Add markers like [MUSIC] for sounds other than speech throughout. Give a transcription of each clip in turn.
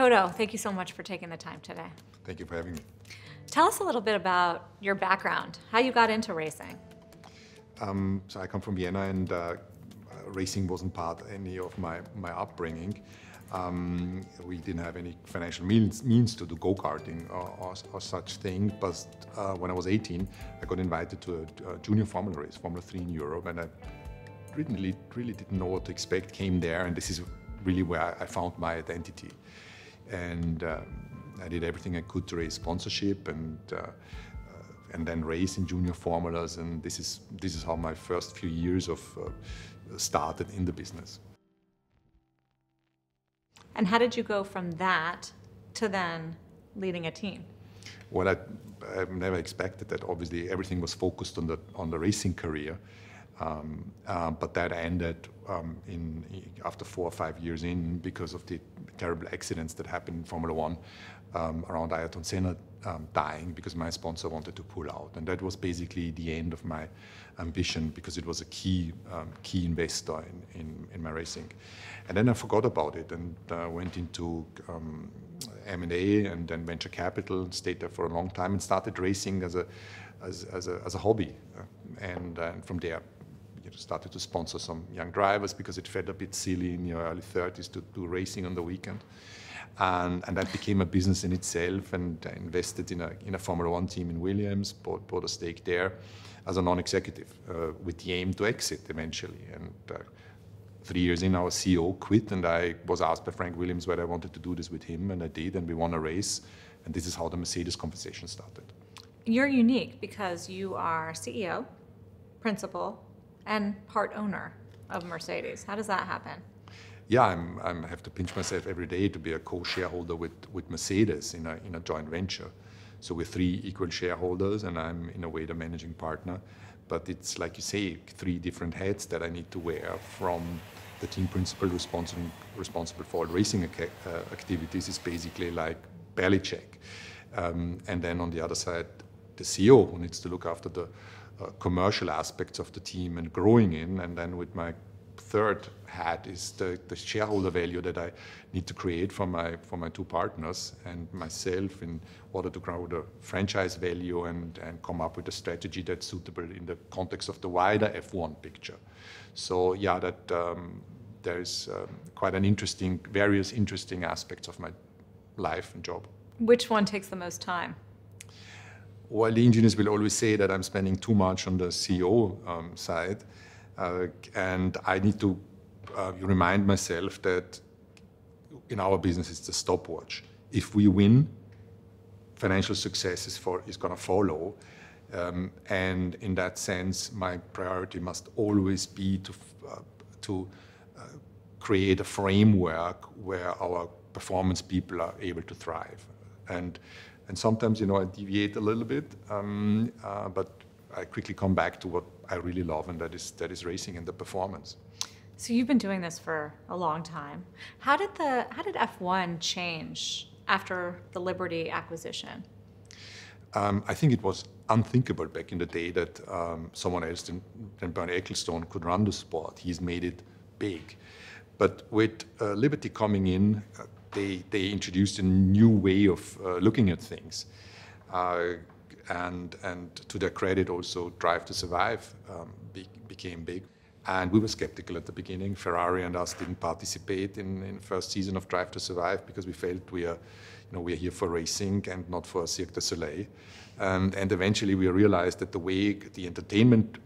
Toto, thank you so much for taking the time today. Thank you for having me. Tell us a little bit about your background, how you got into racing. Um, so I come from Vienna, and uh, racing wasn't part any of my my upbringing. Um, we didn't have any financial means, means to do go-karting or, or, or, such thing. But uh, when I was 18, I got invited to a, a, junior Formula race, Formula 3 in Europe, and I really, really didn't know what to expect. Came there, and this is really where I found my identity. And um, I did everything I could to raise sponsorship and uh, uh, and then race in junior formulas. And this is this is how my first few years of uh, started in the business. And how did you go from that to then leading a team? Well, I, I never expected that. Obviously, everything was focused on the on the racing career, um, uh, but that ended um, in after four or five years in because of the terrible accidents that happened in Formula One um, around Ayrton Senna um, dying because my sponsor wanted to pull out, and that was basically the end of my ambition because it was a key um, key investor in, in, in, my racing. And then I forgot about it and uh, went into um, M&A and then venture capital, and stayed there for a long time and started racing as a as, as a, as a hobby, and, uh, and from there you know, started to sponsor some young drivers because it felt a bit silly in your early 30s to do racing on the weekend. And, and that became a business in itself and I invested in a, in a Formula One team in Williams, bought, bought a stake there as a non-executive uh, with the aim to exit eventually. And uh, three years in, our CEO quit and I was asked by Frank Williams whether I wanted to do this with him and I did and we won a race. And this is how the Mercedes conversation started. You're unique because you are CEO, principal, and part owner of Mercedes. How does that happen? Yeah, I'm, I'm, i have to pinch myself every day to be a co-shareholder with, with Mercedes in a, in a joint venture. So we're three equal shareholders, and I'm in a way the managing partner. But it's like you say, three different hats that I need to wear from the team principal responsible, responsible for racing ac- uh, activities is basically like Belichick. Um, and then on the other side, the CEO who needs to look after the commercial aspects of the team and growing in. And then with my third hat is the, the shareholder value that I need to create for my for my two partners and myself in order to grow the franchise value and, and come up with a strategy that's suitable in the context of the wider F1 picture. So yeah, that um, there's um, quite an interesting, various interesting aspects of my life and job. Which one takes the most time? While the engineers will always say that I'm spending too much on the CEO um, side, uh, and I need to uh, remind myself that in our business it's the stopwatch. If we win, financial success is, for, is going to follow. Um, and in that sense, my priority must always be to, uh, to uh, create a framework where our performance people are able to thrive. And and sometimes, you know, I deviate a little bit, um, uh, but I quickly come back to what I really love, and that is that is racing and the performance. So you've been doing this for a long time. How did the how did F1 change after the Liberty acquisition? Um, I think it was unthinkable back in the day that um, someone else than, than Bernie Ecclestone could run the sport. He's made it big. But with uh, Liberty coming in, uh, they, they introduced a new way of uh, looking at things. Uh, and, and to their credit, also Drive to Survive um, be, became big. And we were skeptical at the beginning. Ferrari and us didn't participate in, the first season of Drive to Survive because we felt we are, you know, we are here for racing and not for Cirque du Soleil. And, and eventually we realized that the way the entertainment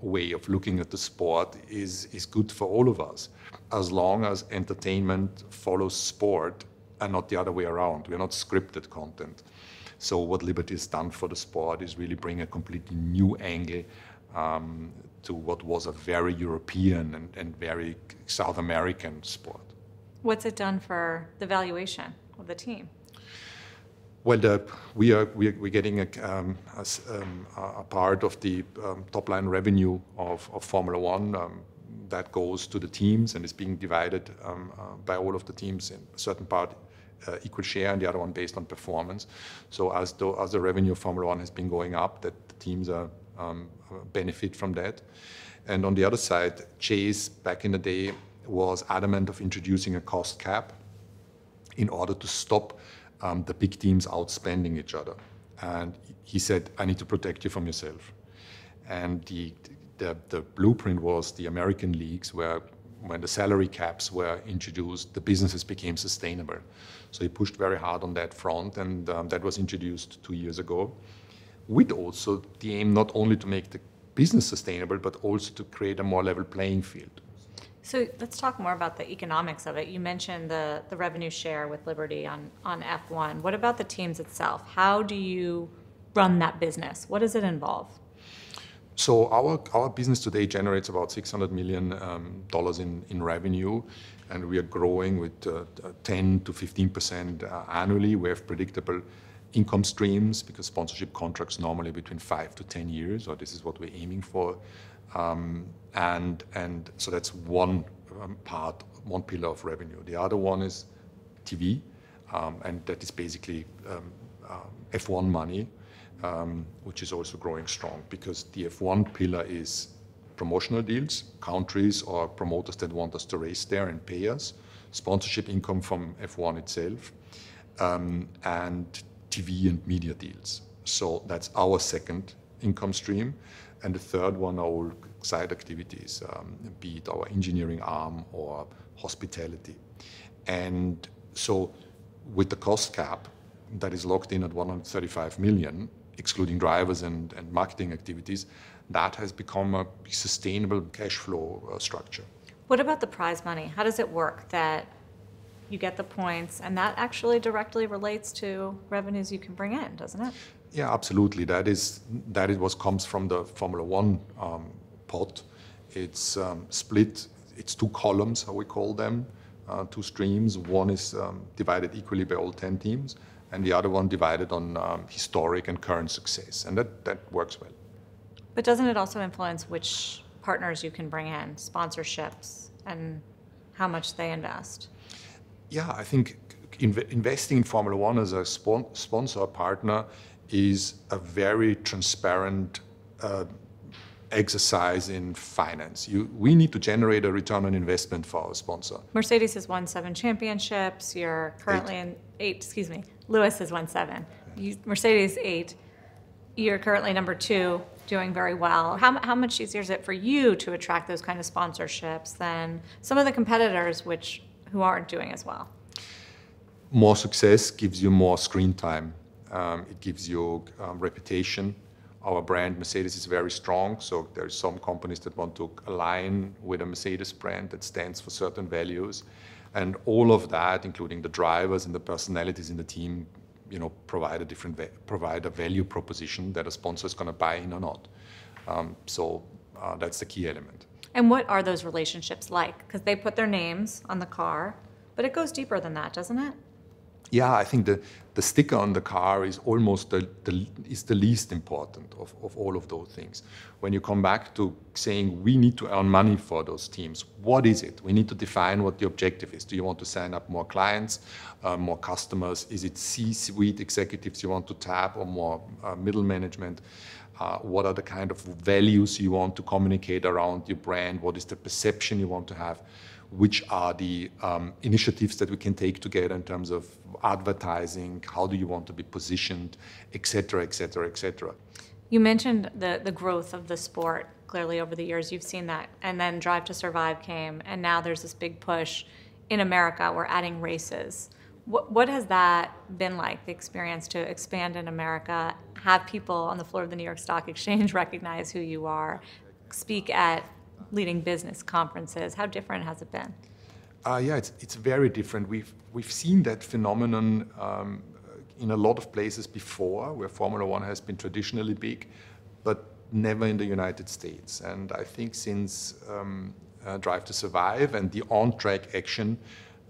way of looking at the sport is, is good for all of us, as long as entertainment follows sport and not the other way around. We're not scripted content. So what Liberty has done for the sport is really bring a completely new angle um, to what was a very European and, and very South American sport. What's it done for the valuation of the team? Well, the, we are we are, we're getting a, um, a, um, a, part of the um, top line revenue of, of Formula One um, that goes to the teams and is being divided um, uh, by all of the teams in a certain part uh, equal share and the other one based on performance. So as the, as the revenue of Formula One has been going up, that the teams are um, benefit from that. And on the other side, Chase back in the day was adamant of introducing a cost cap in order to stop um, the big teams outspending each other. And he said, I need to protect you from yourself. And the, the, the blueprint was the American leagues where when the salary caps were introduced, the businesses became sustainable. So he pushed very hard on that front, and um, that was introduced two years ago, with also the aim not only to make the business sustainable, but also to create a more level playing field. So let's talk more about the economics of it. You mentioned the, the revenue share with Liberty on, on F1. What about the teams itself? How do you run that business? What does it involve? So our, our business today generates about $600 million um, in, in revenue, and we are growing with uh, 10 to 15% uh, annually. We have predictable income streams because sponsorship contracts normally between five to 10 years, or this is what we're aiming for. Um, and, so that's one um, part, one pillar of revenue. The other one is TV, um, and that is basically uh, F1 money, which is also growing strong because the F1 pillar is promotional deals, countries or promoters that want us to race there and pay us, sponsorship income from F1 itself, and TV and media deals. So that's our second income stream. And the third one are all side activities, um, be it our engineering arm or hospitality. And so with the cost cap that is locked in at 135 million, excluding drivers and, and marketing activities, that has become a sustainable cash flow uh, structure. What about the prize money? How does it work that you get the points and that actually directly relates to revenues you can bring in, doesn't it? Yeah, absolutely. That is that is what comes from the Formula One um, pot. It's um, split. It's two columns, how we call them, uh, two streams. One is um, divided equally by all ten teams, and the other one divided on um, historic and current success, and that that works well. But doesn't it also influence which partners you can bring in, sponsorships, and how much they invest? Yeah, I think inv- investing in Formula One as a spon- sponsor partner is a very transparent uh, exercise in finance. You, we need to generate a return on investment for our sponsor. Mercedes has won seven championships. You're currently eight. in eight, excuse me. Lewis has won seven. You, Mercedes, eight. You're currently number two, doing very well. How, how much easier is it for you to attract those kind of sponsorships than some of the competitors which who aren't doing as well? More success gives you more screen time um, it gives you um, reputation. Our brand Mercedes is very strong, so there are some companies that want to align with a Mercedes brand that stands for certain values, and all of that, including the drivers and the personalities in the team, you know, provide a different provide a value proposition that a sponsor is going to buy in or not. Um, so uh, that's the key element. And what are those relationships like? Because they put their names on the car, but it goes deeper than that, doesn't it? Yeah, I think the, the sticker on the car is almost the, the, is the least important of, of all of those things. When you come back to saying we need to earn money for those teams, what is it? We need to define what the objective is. Do you want to sign up more clients, uh, more customers? Is it C-suite executives you want to tap or more uh, middle management? Uh, what are the kind of values you want to communicate around your brand? What is the perception you want to have? Which are the um, initiatives that we can take together in terms of advertising, how do you want to be positioned, et cetera, et cetera, et cetera. You mentioned the, the growth of the sport. Clearly, over the years, you've seen that. And then Drive to Survive came, and now there's this big push in America. We're adding races. What, what has that been like, the experience to expand in America, have people on the floor of the New York Stock Exchange [LAUGHS] recognize who you are, speak at leading business conferences. How different has it been? Uh, yeah, it's, it's very different. We've, we've seen that phenomenon um, in a lot of places before where Formula One has been traditionally big, but never in the United States. And I think since um, uh, Drive to Survive and the on track action,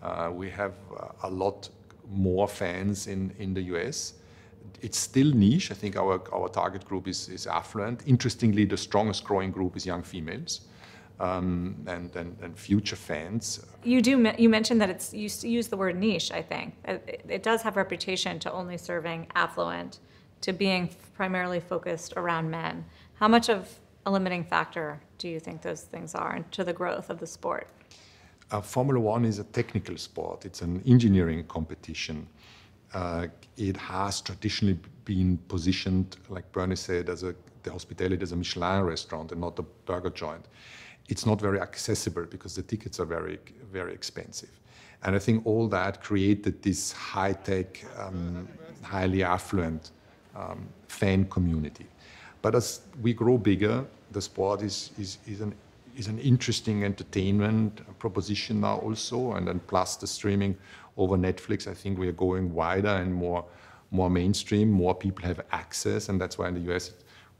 uh, we have a lot more fans in, in the US. It's still niche. I think our, our target group is, is affluent. Interestingly, the strongest growing group is young females um, and, and, and, future fans. You do. You mentioned that it's you use the word niche. I think it, it does have reputation to only serving affluent, to being primarily focused around men. How much of a limiting factor do you think those things are to the growth of the sport? uh, Formula One is a technical sport. It's an engineering competition. Uh, it has traditionally been positioned, like Bernie said, as a the hospitality as a Michelin restaurant and not a burger joint. It's not very accessible because the tickets are very, very expensive. And I think all that created this high-tech, um, highly affluent um, fan community. But as we grow bigger, the sport is, is, is, an, is an interesting entertainment proposition now also, and then plus the streaming over Netflix, I think we are going wider and more, more mainstream. More people have access, and that's why in the US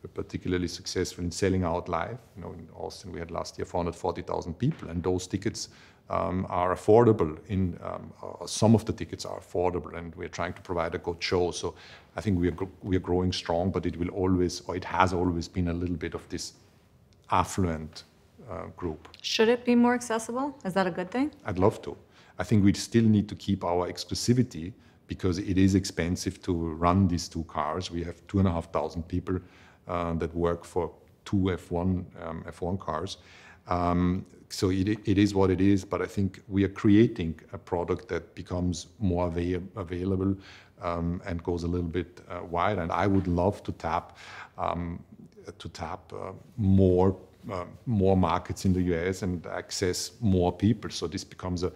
we're particularly successful in selling out live. You know, in Austin we had last year 440,000 people, and those tickets um, are affordable. In um, uh, some of the tickets are affordable, and we're trying to provide a good show. So I think we are we are growing strong, but it will always, or it has always been a little bit of this affluent uh, group. Should it be more accessible? Is that a good thing? I'd love to. I think we still need to keep our exclusivity because it is expensive to run these two cars. We have two and a half thousand people uh, that work for two F1 um, F1 cars. Um, so it, it is what it is, but I think we are creating a product that becomes more avail available um, and goes a little bit uh, wide. And I would love to tap um, to tap uh, more uh, more markets in the US and access more people. So this becomes a,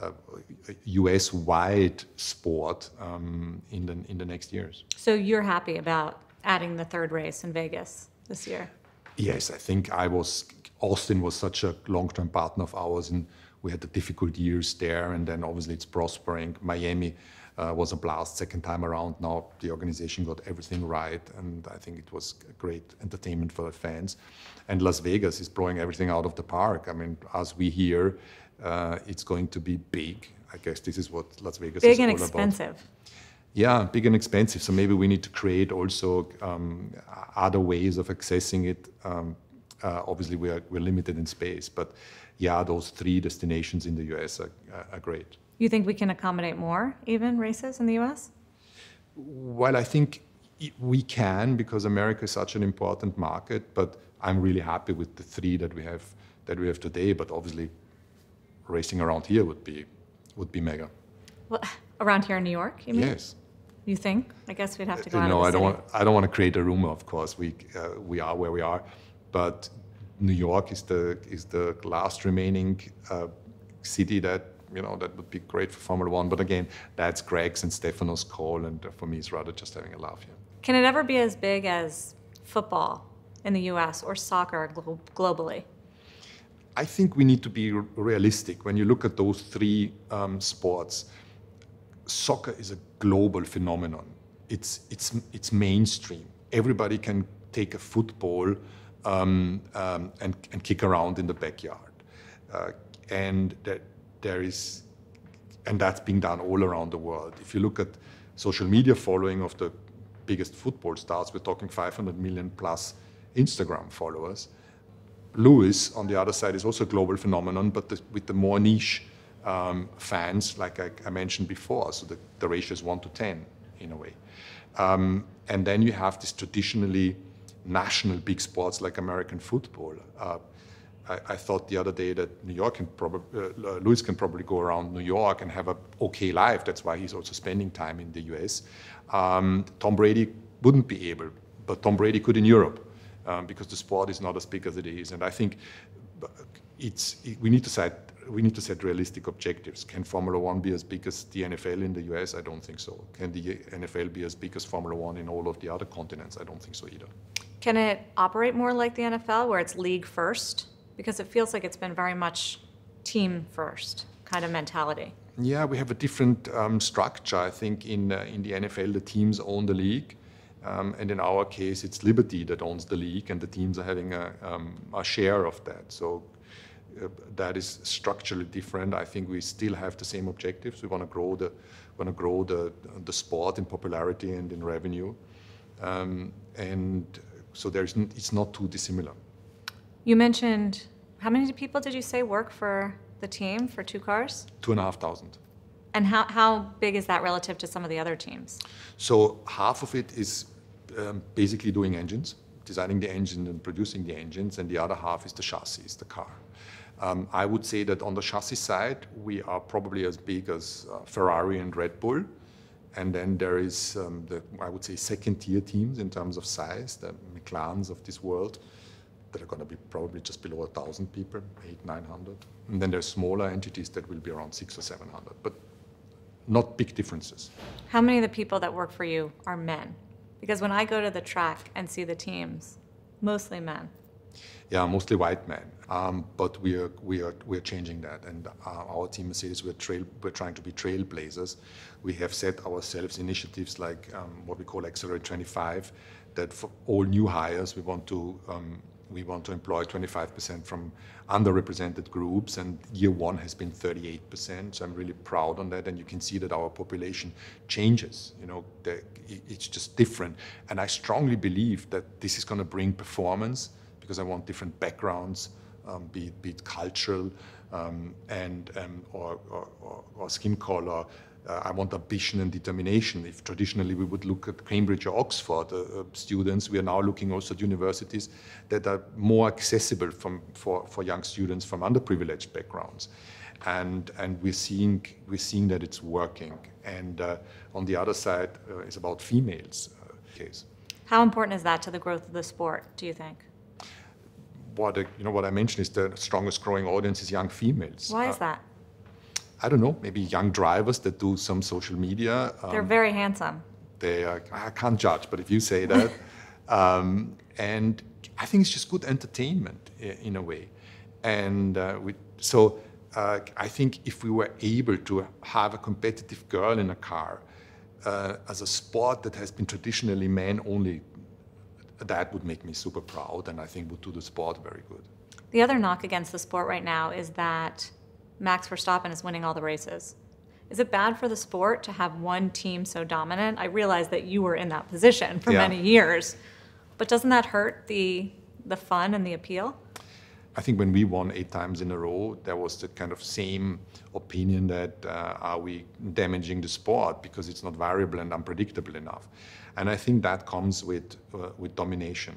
a, a US wide sport um, in the in the next years. So you're happy about adding the third race in Vegas this year? Yes, I think I was. Austin was such a long-term partner of ours, and we had the difficult years there, and then obviously it's prospering. Miami uh, was a blast second time around. Now the organization got everything right, and I think it was great entertainment for the fans. And Las Vegas is blowing everything out of the park. I mean, as we hear, uh, it's going to be big. I guess this is what Las Vegas big is all about. Big and expensive. About. Yeah, big and expensive. So maybe we need to create also um, other ways of accessing it. Um, uh, obviously, we are, we're limited in space, but yeah, those three destinations in the US are, are great. You think we can accommodate more even races in the US? Well, I think we can because America is such an important market, but I'm really happy with the three that we have that we have today. But obviously, racing around here would be would be mega. Well, around here in New York, you mean? Yes. You think? I guess we'd have to go Uh, no, I don't want. I don't want to create a rumor. Of course, we uh, we are where we are, but New York is the is the last remaining uh, city that you know that would be great for Formula One. But again, that's Greg's and Stefano's call, and for me, it's rather just having a laugh here. Can it ever be as big as football in the US or soccer glo- globally? I think we need to be r- realistic. When you look at those three um, sports, soccer is a global phenomenon. It's, it's, it's mainstream. Everybody can take a football um, um, and, and kick around in the backyard. Uh, and that there is, and that's being done all around the world. If you look at social media following of the biggest football stars, we're talking 500 million plus Instagram followers. Lewis, on the other side, is also a global phenomenon, but the, with the more niche um, fans, like I, I, mentioned before. So the, the ratio is 1 to 10 in a way. Um, and then you have this traditionally national big sports like American football. Uh, I, I, thought the other day that New York can probably, uh, Lewis can probably go around New York and have a okay life. That's why he's also spending time in the US. Um, Tom Brady wouldn't be able, but Tom Brady could in Europe um, because the sport is not as big as it is. And I think it's, it, we need to set we need to set realistic objectives. Can Formula One be as big as the NFL in the US? I don't think so. Can the NFL be as big as Formula One in all of the other continents? I don't think so either. Can it operate more like the NFL, where it's league first? Because it feels like it's been very much team first kind of mentality. Yeah, we have a different um, structure. I think in uh, in the NFL, the teams own the league. Um, and in our case, it's Liberty that owns the league, and the teams are having a, um, a share of that. So that is structurally different. I think we still have the same objectives. We want to grow the want to grow the the sport in popularity and in revenue, um, and so there's it's not too dissimilar. You mentioned how many people did you say work for the team for two cars? Two and a half thousand. And how, how big is that relative to some of the other teams? So half of it is um, basically doing engines, designing the engine and producing the engines, and the other half is the chassis, the car. Um, I would say that on the chassis side, we are probably as big as uh, Ferrari and Red Bull. And then there is um, the, I would say, second tier teams in terms of size, the McLarens of this world that are going to be probably just below a thousand people, eight, nine hundred. And then there's smaller entities that will be around six or seven hundred, but not big differences. How many of the people that work for you are men? Because when I go to the track and see the teams, mostly men. Yeah, mostly white men. Um, but we are we are we are changing that, and uh, our team Mercedes we're trail we're trying to be trailblazers. We have set ourselves initiatives like um, what we call Accelerate 25, that for all new hires we want to um, we want to employ 25% from underrepresented groups, and year one has been 38%. So I'm really proud on that, and you can see that our population changes. You know, it's just different, and I strongly believe that this is going to bring performance because I want different backgrounds, um, be, it, be, it, cultural um, and um, or, or, or, skin color. Uh, I want ambition and determination. If traditionally we would look at Cambridge or Oxford uh, uh, students, we are now looking also at universities that are more accessible from, for, for young students from underprivileged backgrounds. And, and we're, seeing, we're seeing that it's working. And uh, on the other side, uh, it's about females. Uh, case. How important is that to the growth of the sport, do you think? What you know what I mentioned is the strongest growing audience is young females. Why is uh, that? I don't know. Maybe young drivers that do some social media. Um, They're very handsome. They are, I can't judge, but if you say that, [LAUGHS] um, and I think it's just good entertainment in a way, and uh, we, so uh, I think if we were able to have a competitive girl in a car uh, as a sport that has been traditionally man only that would make me super proud and I think would do the sport very good. The other knock against the sport right now is that Max Verstappen is winning all the races. Is it bad for the sport to have one team so dominant? I realize that you were in that position for yeah. many years, but doesn't that hurt the the fun and the appeal? I think when we won eight times in a row, there was the kind of same opinion that uh, are we damaging the sport because it's not variable and unpredictable enough. And I think that comes with, uh, with domination.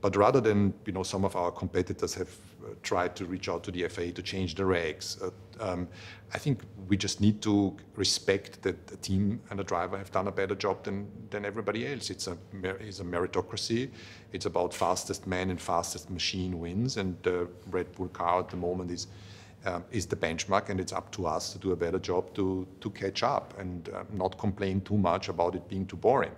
But rather than, you know, some of our competitors have uh, tried to reach out to the FIA to change the regs, uh, um, I think we just need to respect that the team and the driver have done a better job than, than everybody else. It's a, it's a meritocracy. It's about fastest man and fastest machine wins. And the Red Bull car at the moment is, um, is the benchmark, and it's up to us to do a better job to, to catch up and uh, not complain too much about it being too boring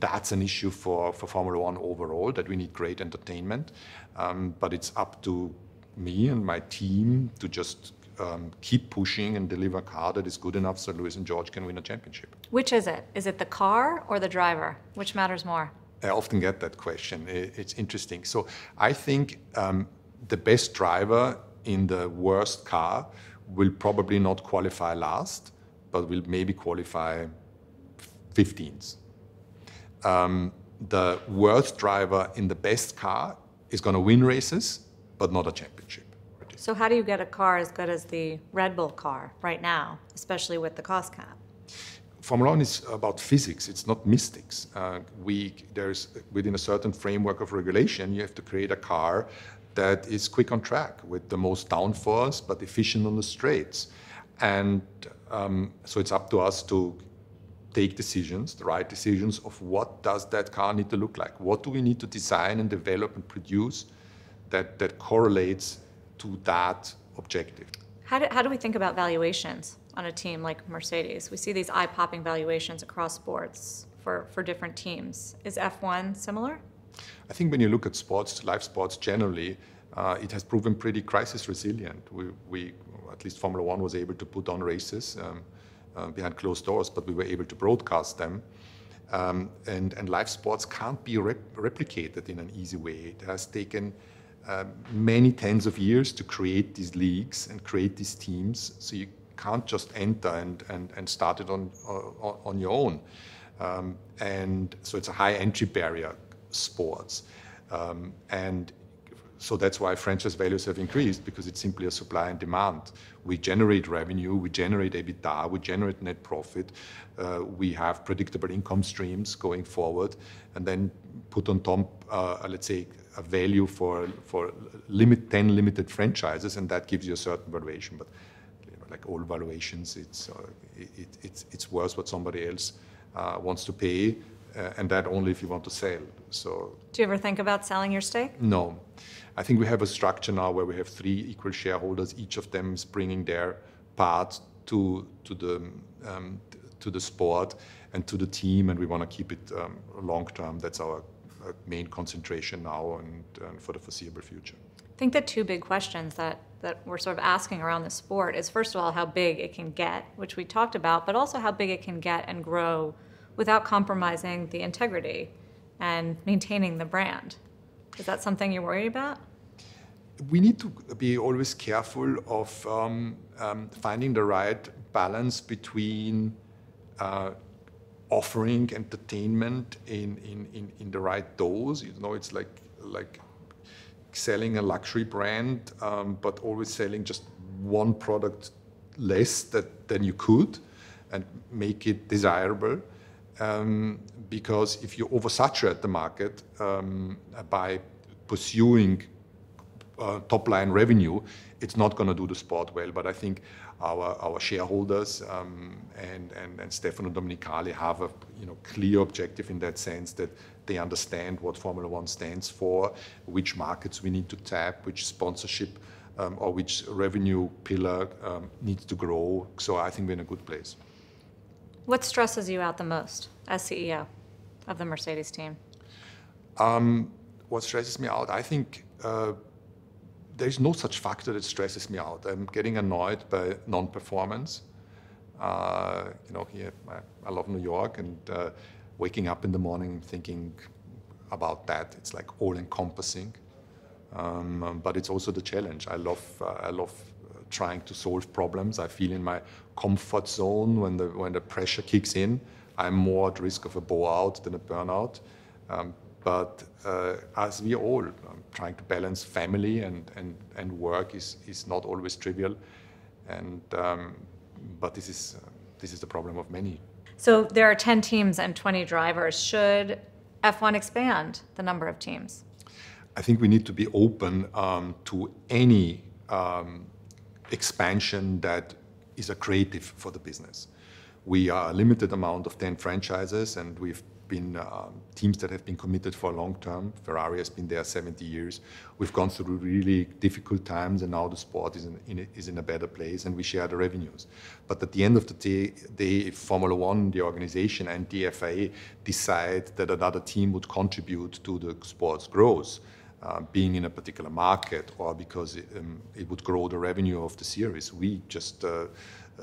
that's an issue for, for Formula One overall, that we need great entertainment. Um, but it's up to me and my team to just um, keep pushing and deliver a car that is good enough so Lewis and George can win a championship. Which is it? Is it the car or the driver? Which matters more? I often get that question. It's interesting. So I think um, the best driver in the worst car will probably not qualify last, but will maybe qualify 15th um, the worst driver in the best car is going to win races, but not a championship. So how do you get a car as good as the Red Bull car right now, especially with the cost cap? Formula One is about physics. It's not mystics. Uh, we there's within a certain framework of regulation, you have to create a car that is quick on track with the most downforce but efficient on the straights. And um, so it's up to us to take decisions, the right decisions of what does that car need to look like? What do we need to design and develop and produce that, that correlates to that objective? How do, how do we think about valuations on a team like Mercedes? We see these eye-popping valuations across sports for, for different teams. Is F1 similar? I think when you look at sports, live sports generally, uh, it has proven pretty crisis resilient. We, we, at least Formula One was able to put on races. Um, uh, behind closed doors, but we were able to broadcast them. Um, and, and live sports can't be rep- replicated in an easy way. It has taken uh, many tens of years to create these leagues and create these teams. So you can't just enter and, and, and start it on, on, on your own. Um, and so it's a high entry barrier sports. Um, and so that's why franchise values have increased because it's simply a supply and demand. We generate revenue, we generate EBITDA, we generate net profit, uh, we have predictable income streams going forward, and then put on top, uh, let's say, a value for for limit 10 limited franchises, and that gives you a certain valuation. But you know, like all valuations, it's uh, it, it's it's worth what somebody else uh, wants to pay, uh, and that only if you want to sell. So. Do you ever think about selling your stake? No. I think we have a structure now where we have three equal shareholders. Each of them is bringing their part to to the um, to the sport and to the team, and we want to keep it um, long term. That's our main concentration now and, and, for the foreseeable future. I think the two big questions that that we're sort of asking around the sport is first of all how big it can get, which we talked about, but also how big it can get and grow without compromising the integrity and maintaining the brand. Is that something you're worried about? We need to be always careful of um, um, finding the right balance between uh, offering entertainment in, in, in, in, the right dose. You know, it's like like selling a luxury brand, um, but always selling just one product less that, than you could and make it desirable. Um, because if you oversaturate the market um, by pursuing uh, top line revenue, it's not going to do the sport well. But I think our, our shareholders um, and, and, and Stefano Domenicali have a you know, clear objective in that sense that they understand what Formula One stands for, which markets we need to tap, which sponsorship um, or which revenue pillar um, needs to grow. So I think we're in a good place. What stresses you out the most as CEO of the Mercedes team? Um, what stresses me out? I think uh, there's no such factor that stresses me out. I'm getting annoyed by non-performance. Uh, you know, here I, I, love New York, and uh, waking up in the morning thinking about that, it's like all-encompassing. Um, but it's also the challenge. I love, uh, I love trying to solve problems. I feel in my comfort zone when the when the pressure kicks in. I'm more at risk of a blowout than a burnout. Um, but uh, as we all, um, trying to balance family and, and, and work is, is not always trivial. And, um, but this is, uh, this is the problem of many. So there are 10 teams and 20 drivers. Should F1 expand the number of teams? I think we need to be open um, to any um, expansion that is accretive for the business. We are a limited amount of 10 franchises, and we've been um, teams that have been committed for a long term. Ferrari has been there 70 years. We've gone through really difficult times, and now the sport is in, in, is in a better place, and we share the revenues. But at the end of the day, day, if Formula One, the organization, and the FIA decide that another team would contribute to the sport's growth, uh, being in a particular market or because it, um, it, would grow the revenue of the series. We just uh,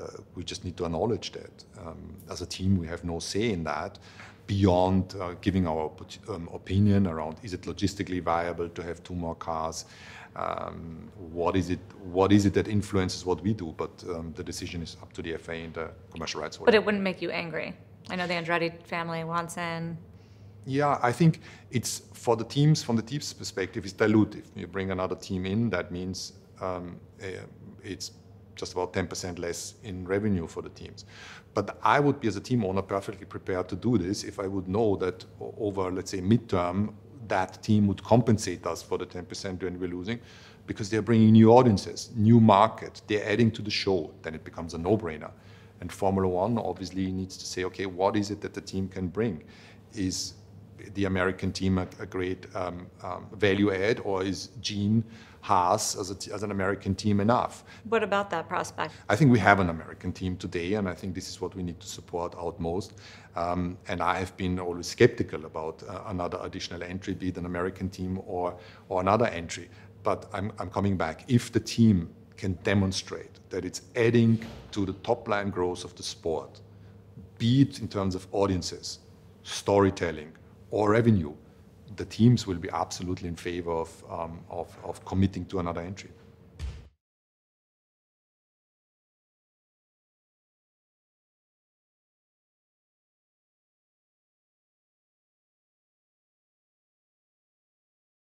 uh, we just need to acknowledge that. Um, as a team, we have no say in that beyond uh, giving our um, opinion around is it logistically viable to have two more cars. Um, what is it? What is it that influences what we do? But um, the decision is up to the FIA and the commercial rights holder. But it wouldn't make you angry. I know the Andretti family wants in. Yeah, I think it's for the teams, from the team's perspective, it's dilutive. You bring another team in, that means um, eh, it's just about 10% less in revenue for the teams. But I would be, as a team owner, perfectly prepared to do this if I would know that over, let's say, midterm, that team would compensate us for the 10% when we're losing because they're bringing new audiences, new market, they're adding to the show. Then it becomes a no brainer. And Formula One obviously needs to say, okay, what is it that the team can bring? Is the American team a, a great um, um, value add, or is Gene Haas as, a, as, an American team enough? What about that prospect? I think we have an American team today, and I think this is what we need to support outmost. Um, and I have been always skeptical about uh, another additional entry, be it an American team or, or another entry. But I'm, I'm coming back. If the team can demonstrate that it's adding to the top line growth of the sport, be it in terms of audiences, storytelling, or revenue, the teams will be absolutely in favor of, um, of, of committing to another entry.